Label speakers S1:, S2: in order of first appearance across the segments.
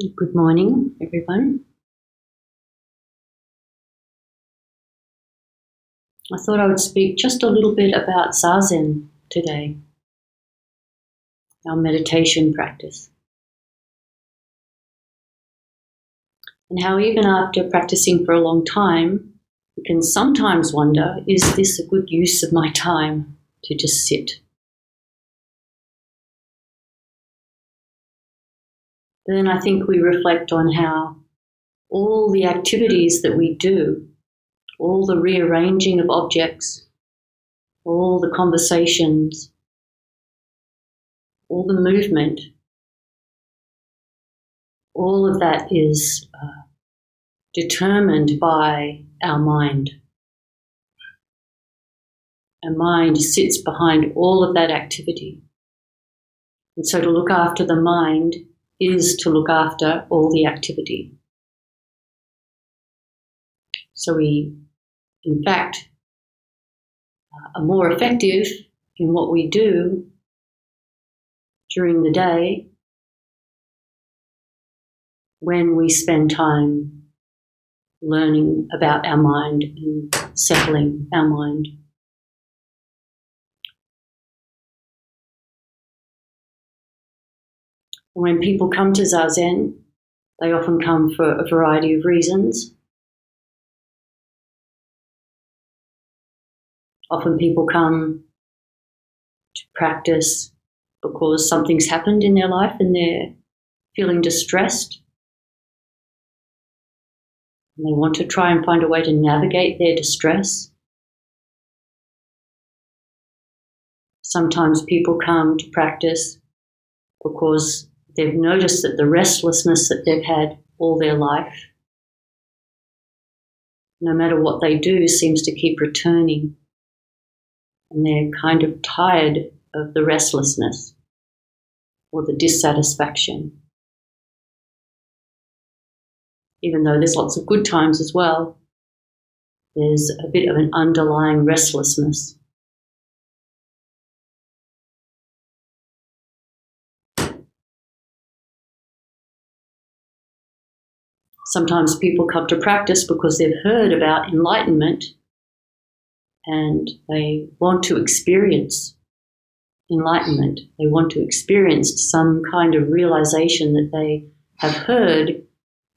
S1: Good morning, everyone. I thought I would speak just a little bit about Zazen today, our meditation practice. And how, even after practicing for a long time, we can sometimes wonder is this a good use of my time to just sit? Then I think we reflect on how all the activities that we do, all the rearranging of objects, all the conversations, all the movement, all of that is uh, determined by our mind. Our mind sits behind all of that activity. And so to look after the mind is to look after all the activity. So we, in fact, uh, are more effective in what we do during the day when we spend time learning about our mind and settling our mind. When people come to Zazen, they often come for a variety of reasons. Often people come to practice because something's happened in their life and they're feeling distressed. And they want to try and find a way to navigate their distress. Sometimes people come to practice because They've noticed that the restlessness that they've had all their life, no matter what they do, seems to keep returning. And they're kind of tired of the restlessness or the dissatisfaction. Even though there's lots of good times as well, there's a bit of an underlying restlessness. Sometimes people come to practice because they've heard about enlightenment and they want to experience enlightenment. They want to experience some kind of realization that they have heard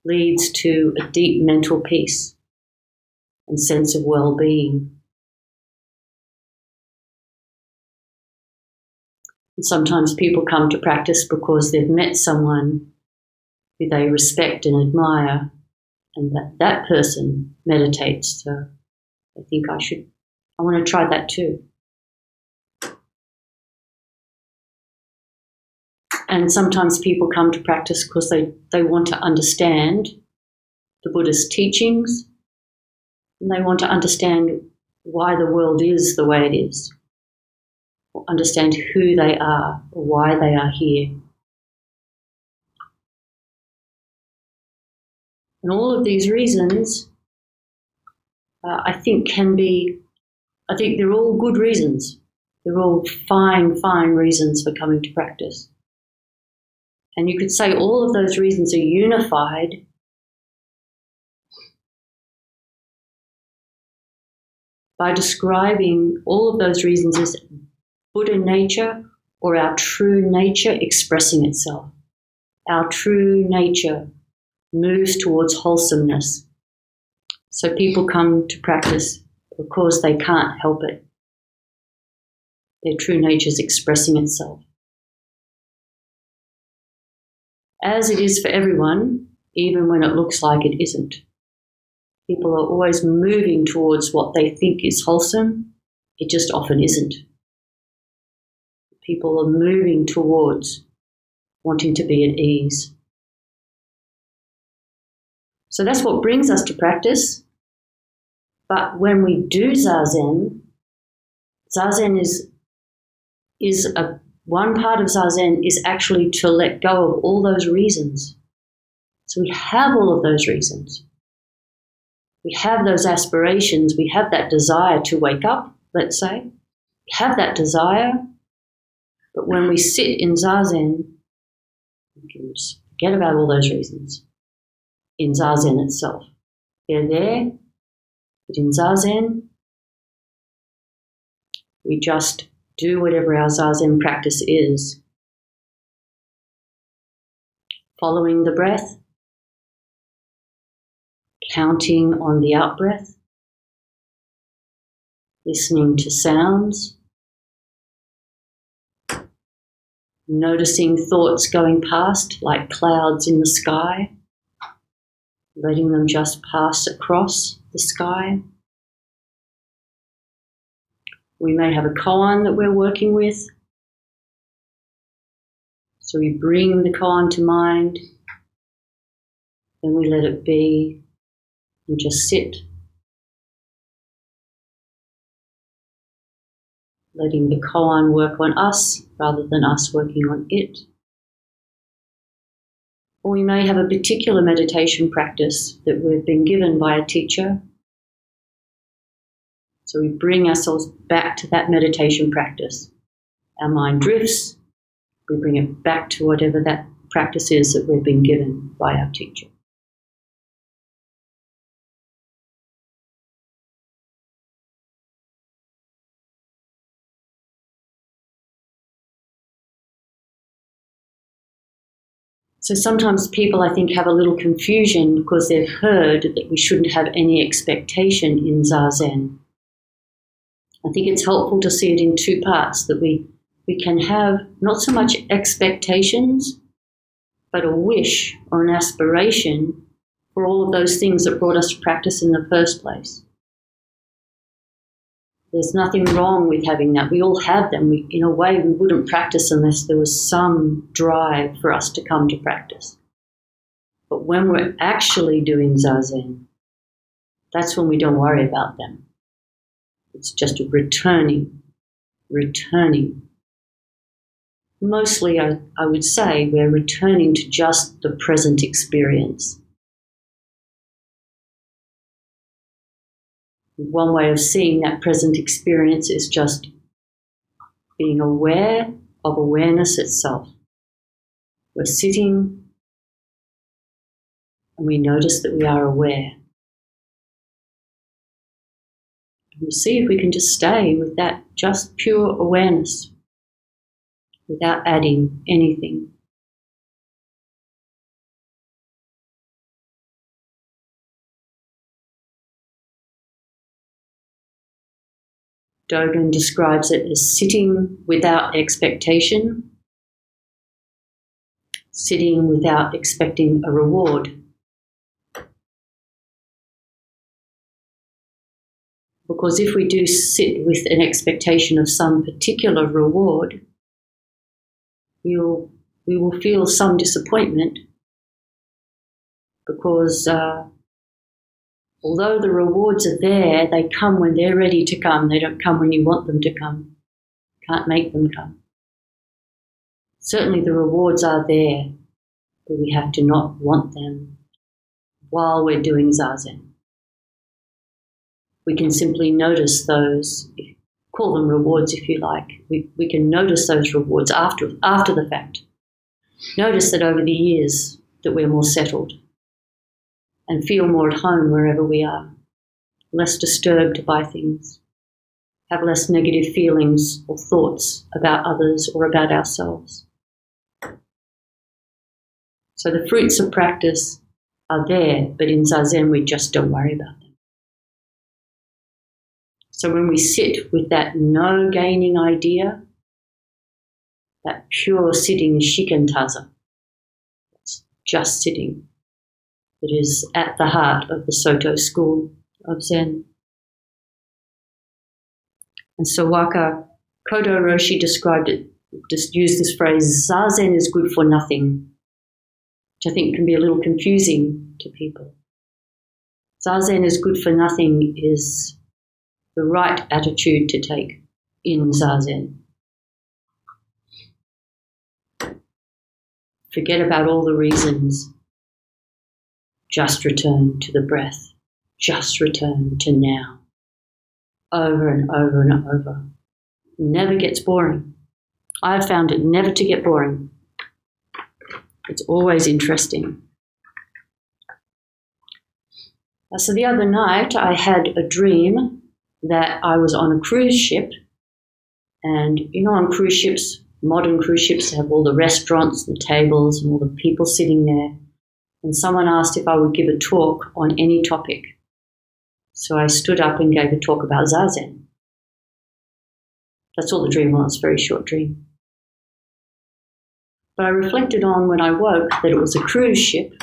S1: leads to a deep mental peace and sense of well being. Sometimes people come to practice because they've met someone who they respect and admire, and that that person meditates. So I think I should, I want to try that too. And sometimes people come to practice because they, they want to understand the Buddhist teachings and they want to understand why the world is the way it is, or understand who they are, or why they are here. And all of these reasons, uh, I think, can be, I think they're all good reasons. They're all fine, fine reasons for coming to practice. And you could say all of those reasons are unified by describing all of those reasons as Buddha nature or our true nature expressing itself. Our true nature moves towards wholesomeness. So people come to practice because they can't help it. Their true nature is expressing itself. As it is for everyone, even when it looks like it isn't. People are always moving towards what they think is wholesome, it just often isn't. People are moving towards wanting to be at ease. So that's what brings us to practice. But when we do zazen, zazen is is a one part of zazen is actually to let go of all those reasons. So we have all of those reasons. We have those aspirations. We have that desire to wake up, let's say. We have that desire. But when we sit in zazen, we can just Forget about all those reasons in Zazen itself. They're there, but in Zazen, we just do whatever our Zazen practice is. Following the breath, counting on the out breath, listening to sounds, noticing thoughts going past like clouds in the sky, letting them just pass across the sky. We may have a koan that we're working with. So we bring the koan to mind, then we let it be and just sit. Letting the koan work on us rather than us working on it. Or we may have a particular meditation practice that we've been given by a teacher. So we bring ourselves back to that meditation practice. Our mind drifts, we bring it back to whatever that practice is that we've been given by our teacher. So sometimes people, I think, have a little confusion because they've heard that we shouldn't have any expectation in Zazen. I think it's helpful to see it in two parts that we, we can have not so much expectations, but a wish or an aspiration for all of those things that brought us to practice in the first place. There's nothing wrong with having that. We all have them. We, in a way, we wouldn't practice unless there was some drive for us to come to practice. But when we're actually doing zazen, that's when we don't worry about them. It's just returning, returning. Mostly, I, I would say, we're returning to just the present experience. One way of seeing that present experience is just being aware of awareness itself. We're sitting and we notice that we are aware. And we see if we can just stay with that just pure awareness without adding anything. Dogen describes it as sitting without expectation, sitting without expecting a reward. Because if we do sit with an expectation of some particular reward, we'll, we will feel some disappointment because uh, although the rewards are there, they come when they're ready to come. They don't come when you want them to come. Can't make them come. Certainly the rewards are there, but we have to not want them while we're doing zazen. We can simply notice those, call them rewards if you like. We, we can notice those rewards after, after the fact. Notice that over the years that we're more settled, and feel more at home wherever we are, less disturbed by things, have less negative feelings or thoughts about others or about ourselves. So the fruits of practice are there, but in Zazen we just don't worry about them. So when we sit with that no gaining idea, that pure sitting shikantaza, it's just sitting, that is at the heart of the Soto school of Zen. And Sawaki Kodo Roshi described it, just used this phrase, Zazen is good for nothing, which I think can be a little confusing to people. Zazen is good for nothing is the right attitude to take in Zazen. Forget about all the reasons just return to the breath. Just return to now. Over and over and over. Never gets boring. I've found it never to get boring. It's always interesting. Uh, so the other night, I had a dream that I was on a cruise ship, and you know, on cruise ships, modern cruise ships have all the restaurants, the tables, and all the people sitting there. And someone asked if I would give a talk on any topic. So I stood up and gave a talk about Zazen. That's all the dream was, very short dream. But I reflected on when I woke that it was a cruise ship.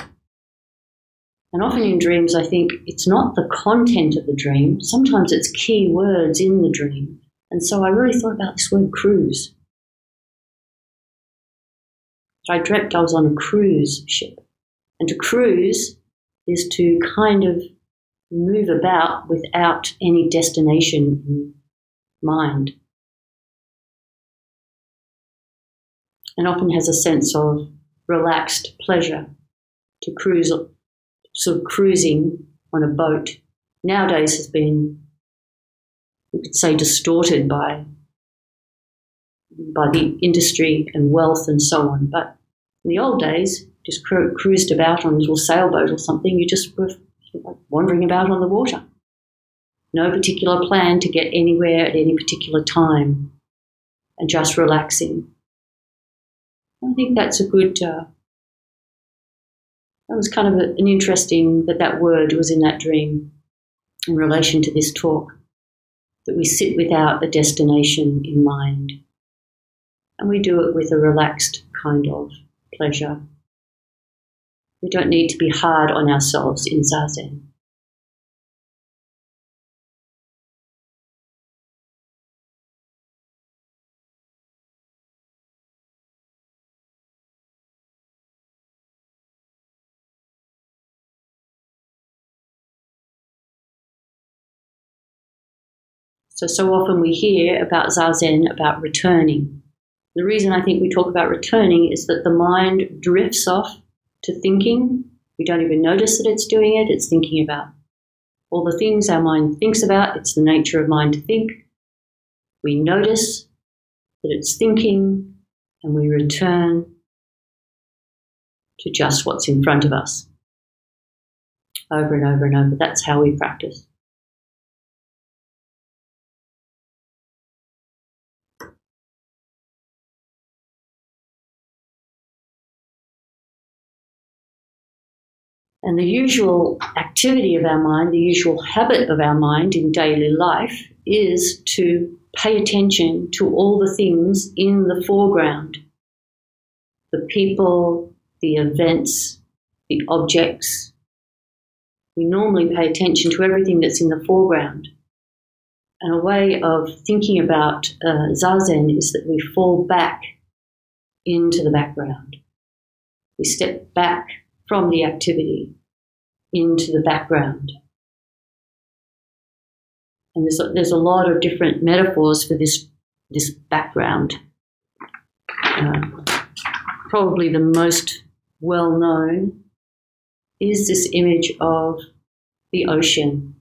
S1: And often in dreams, I think it's not the content of the dream, sometimes it's key words in the dream. And so I really thought about this word cruise. I dreamt I was on a cruise ship. And to cruise is to kind of move about without any destination in mind. and often has a sense of relaxed pleasure to cruise, sort of cruising on a boat. Nowadays has been, we could say, distorted by by the industry and wealth and so on. But in the old days, just cru- cruised about on a little sailboat or something. You just were wandering about on the water. No particular plan to get anywhere at any particular time, and just relaxing. I think that's a good. Uh, that was kind of a, an interesting that that word was in that dream in relation to this talk. That we sit without a destination in mind, and we do it with a relaxed kind of pleasure. We don't need to be hard on ourselves in zazen. So, so often we hear about Zazen, about returning. The reason I think we talk about returning is that the mind drifts off to thinking. We don't even notice that it's doing it, it's thinking about all the things our mind thinks about. It's the nature of mind to think. We notice that it's thinking and we return to just what's in front of us over and over and over. That's how we practice. And the usual activity of our mind, the usual habit of our mind in daily life is to pay attention to all the things in the foreground the people, the events, the objects. We normally pay attention to everything that's in the foreground. And a way of thinking about uh, zazen is that we fall back into the background. We step back from the activity into the background. And there's a, there's a lot of different metaphors for this, this background. Uh, probably the most well known is this image of the ocean.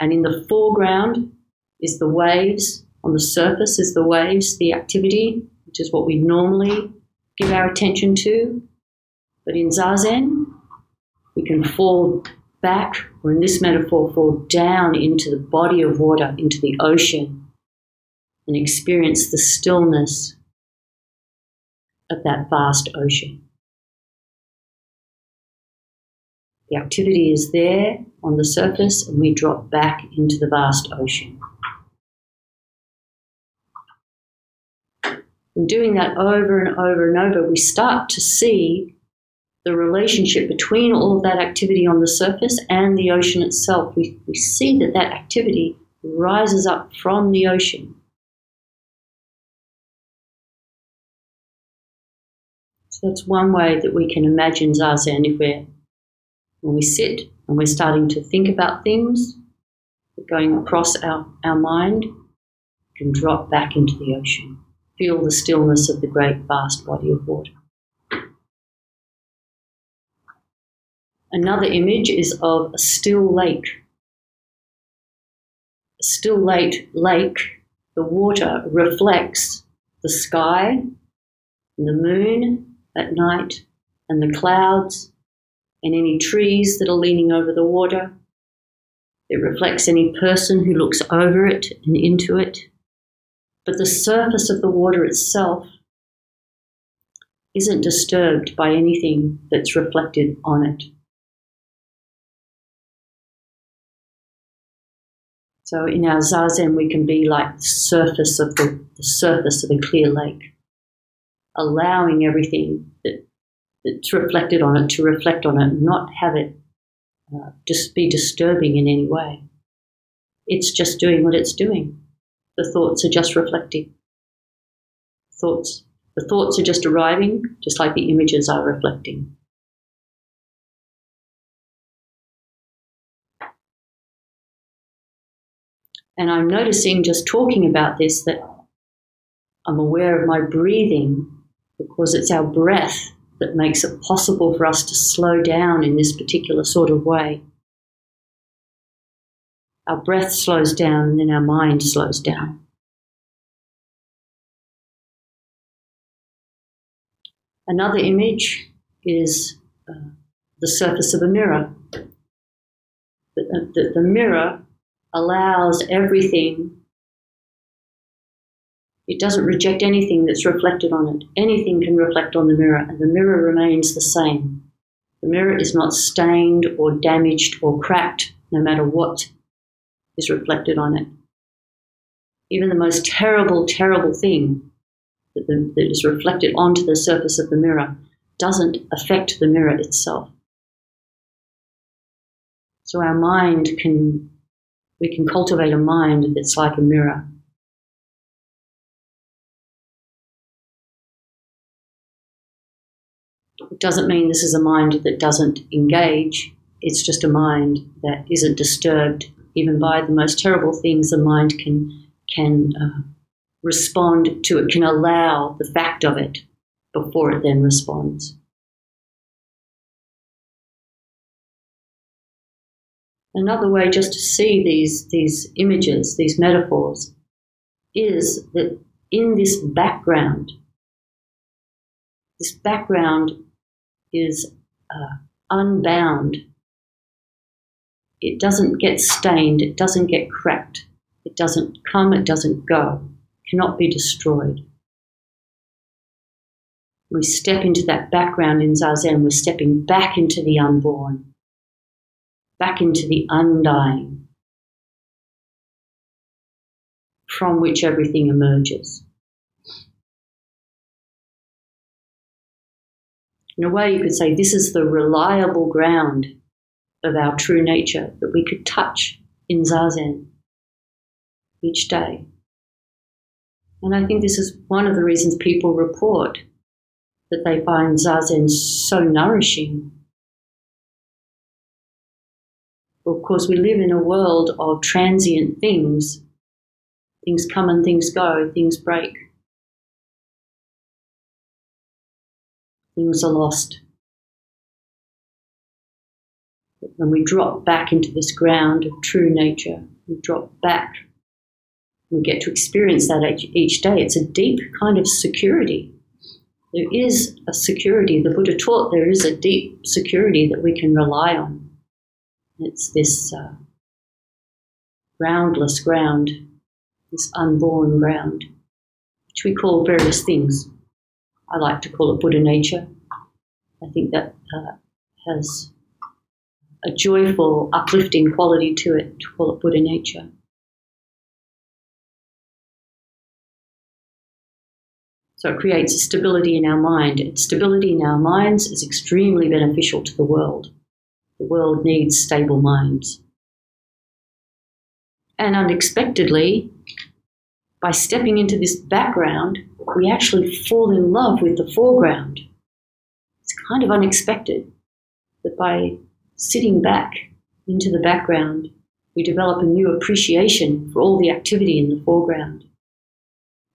S1: And in the foreground is the waves, on the surface is the waves, the activity, which is what we normally give our attention to. But in Zazen, we can fall back, or in this metaphor, fall down into the body of water, into the ocean, and experience the stillness of that vast ocean. The activity is there on the surface, and we drop back into the vast ocean. And doing that over and over and over, we start to see the relationship between all of that activity on the surface and the ocean itself. We, we see that that activity rises up from the ocean. So that's one way that we can imagine zazen if we're when we sit and we're starting to think about things going across our, our mind, can drop back into the ocean. Feel the stillness of the great vast body of water. Another image is of a still lake. A still lake, lake, the water reflects the sky, the moon at night, and the clouds and any trees that are leaning over the water. It reflects any person who looks over it and into it. But the surface of the water itself isn't disturbed by anything that's reflected on it. So in our zazen, we can be like the surface of the, the surface of a clear lake, allowing everything that, that's reflected on it to reflect on it, not have it uh, just be disturbing in any way. It's just doing what it's doing. The thoughts are just reflecting. Thoughts, the thoughts are just arriving, just like the images are reflecting. And I'm noticing just talking about this that I'm aware of my breathing because it's our breath that makes it possible for us to slow down in this particular sort of way. Our breath slows down and then our mind slows down. Another image is uh, the surface of a mirror. The, the, the mirror allows everything. It doesn't reject anything that's reflected on it. Anything can reflect on the mirror, and the mirror remains the same. The mirror is not stained or damaged or cracked, no matter what is reflected on it. Even the most terrible, terrible thing that, the, that is reflected onto the surface of the mirror doesn't affect the mirror itself. So our mind can we can cultivate a mind that's like a mirror. It doesn't mean this is a mind that doesn't engage, it's just a mind that isn't disturbed even by the most terrible things the mind can, can uh, respond to it, can allow the fact of it before it then responds. Another way just to see these, these images, these metaphors, is that in this background, this background is uh, unbound. It doesn't get stained, it doesn't get cracked, it doesn't come, it doesn't go, it cannot be destroyed. We step into that background in Zazen, we're stepping back into the unborn back into the undying, from which everything emerges. In a way, you could say this is the reliable ground of our true nature that we could touch in Zazen each day. And I think this is one of the reasons people report that they find Zazen so nourishing of course, we live in a world of transient things. Things come and things go, things break. Things are lost. But when we drop back into this ground of true nature, we drop back. We get to experience that each day. It's a deep kind of security. There is a security. The Buddha taught there is a deep security that we can rely on. It's this uh, groundless ground, this unborn ground, which we call various things. I like to call it Buddha nature. I think that uh, has a joyful, uplifting quality to it to call it Buddha nature. So it creates a stability in our mind. Stability in our minds is extremely beneficial to the world. The world needs stable minds. And unexpectedly, by stepping into this background, we actually fall in love with the foreground. It's kind of unexpected that by sitting back into the background, we develop a new appreciation for all the activity in the foreground.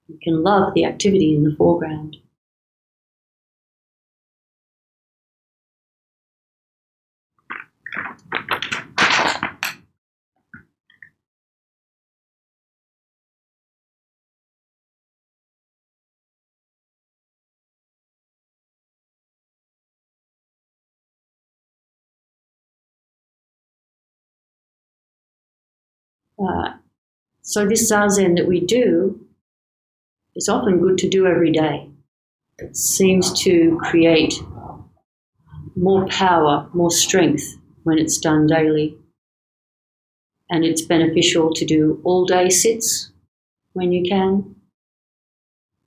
S1: We can love the activity in the foreground. Uh, so, this zazen that we do is often good to do every day. It seems to create more power, more strength when it's done daily. And it's beneficial to do all day sits when you can,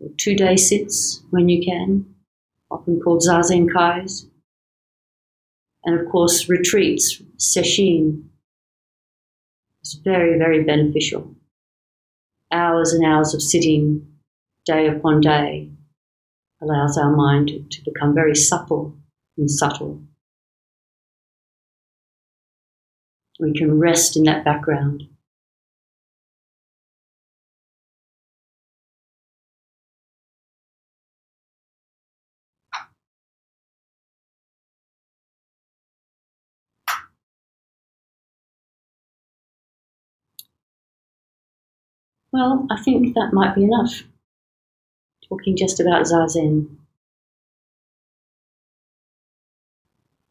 S1: or two day sits when you can, often called zazen kais. And of course, retreats, sesshin, is very, very beneficial. Hours and hours of sitting day upon day allows our mind to become very supple and subtle. We can rest in that background. Well, I think that might be enough. Talking just about Zazen.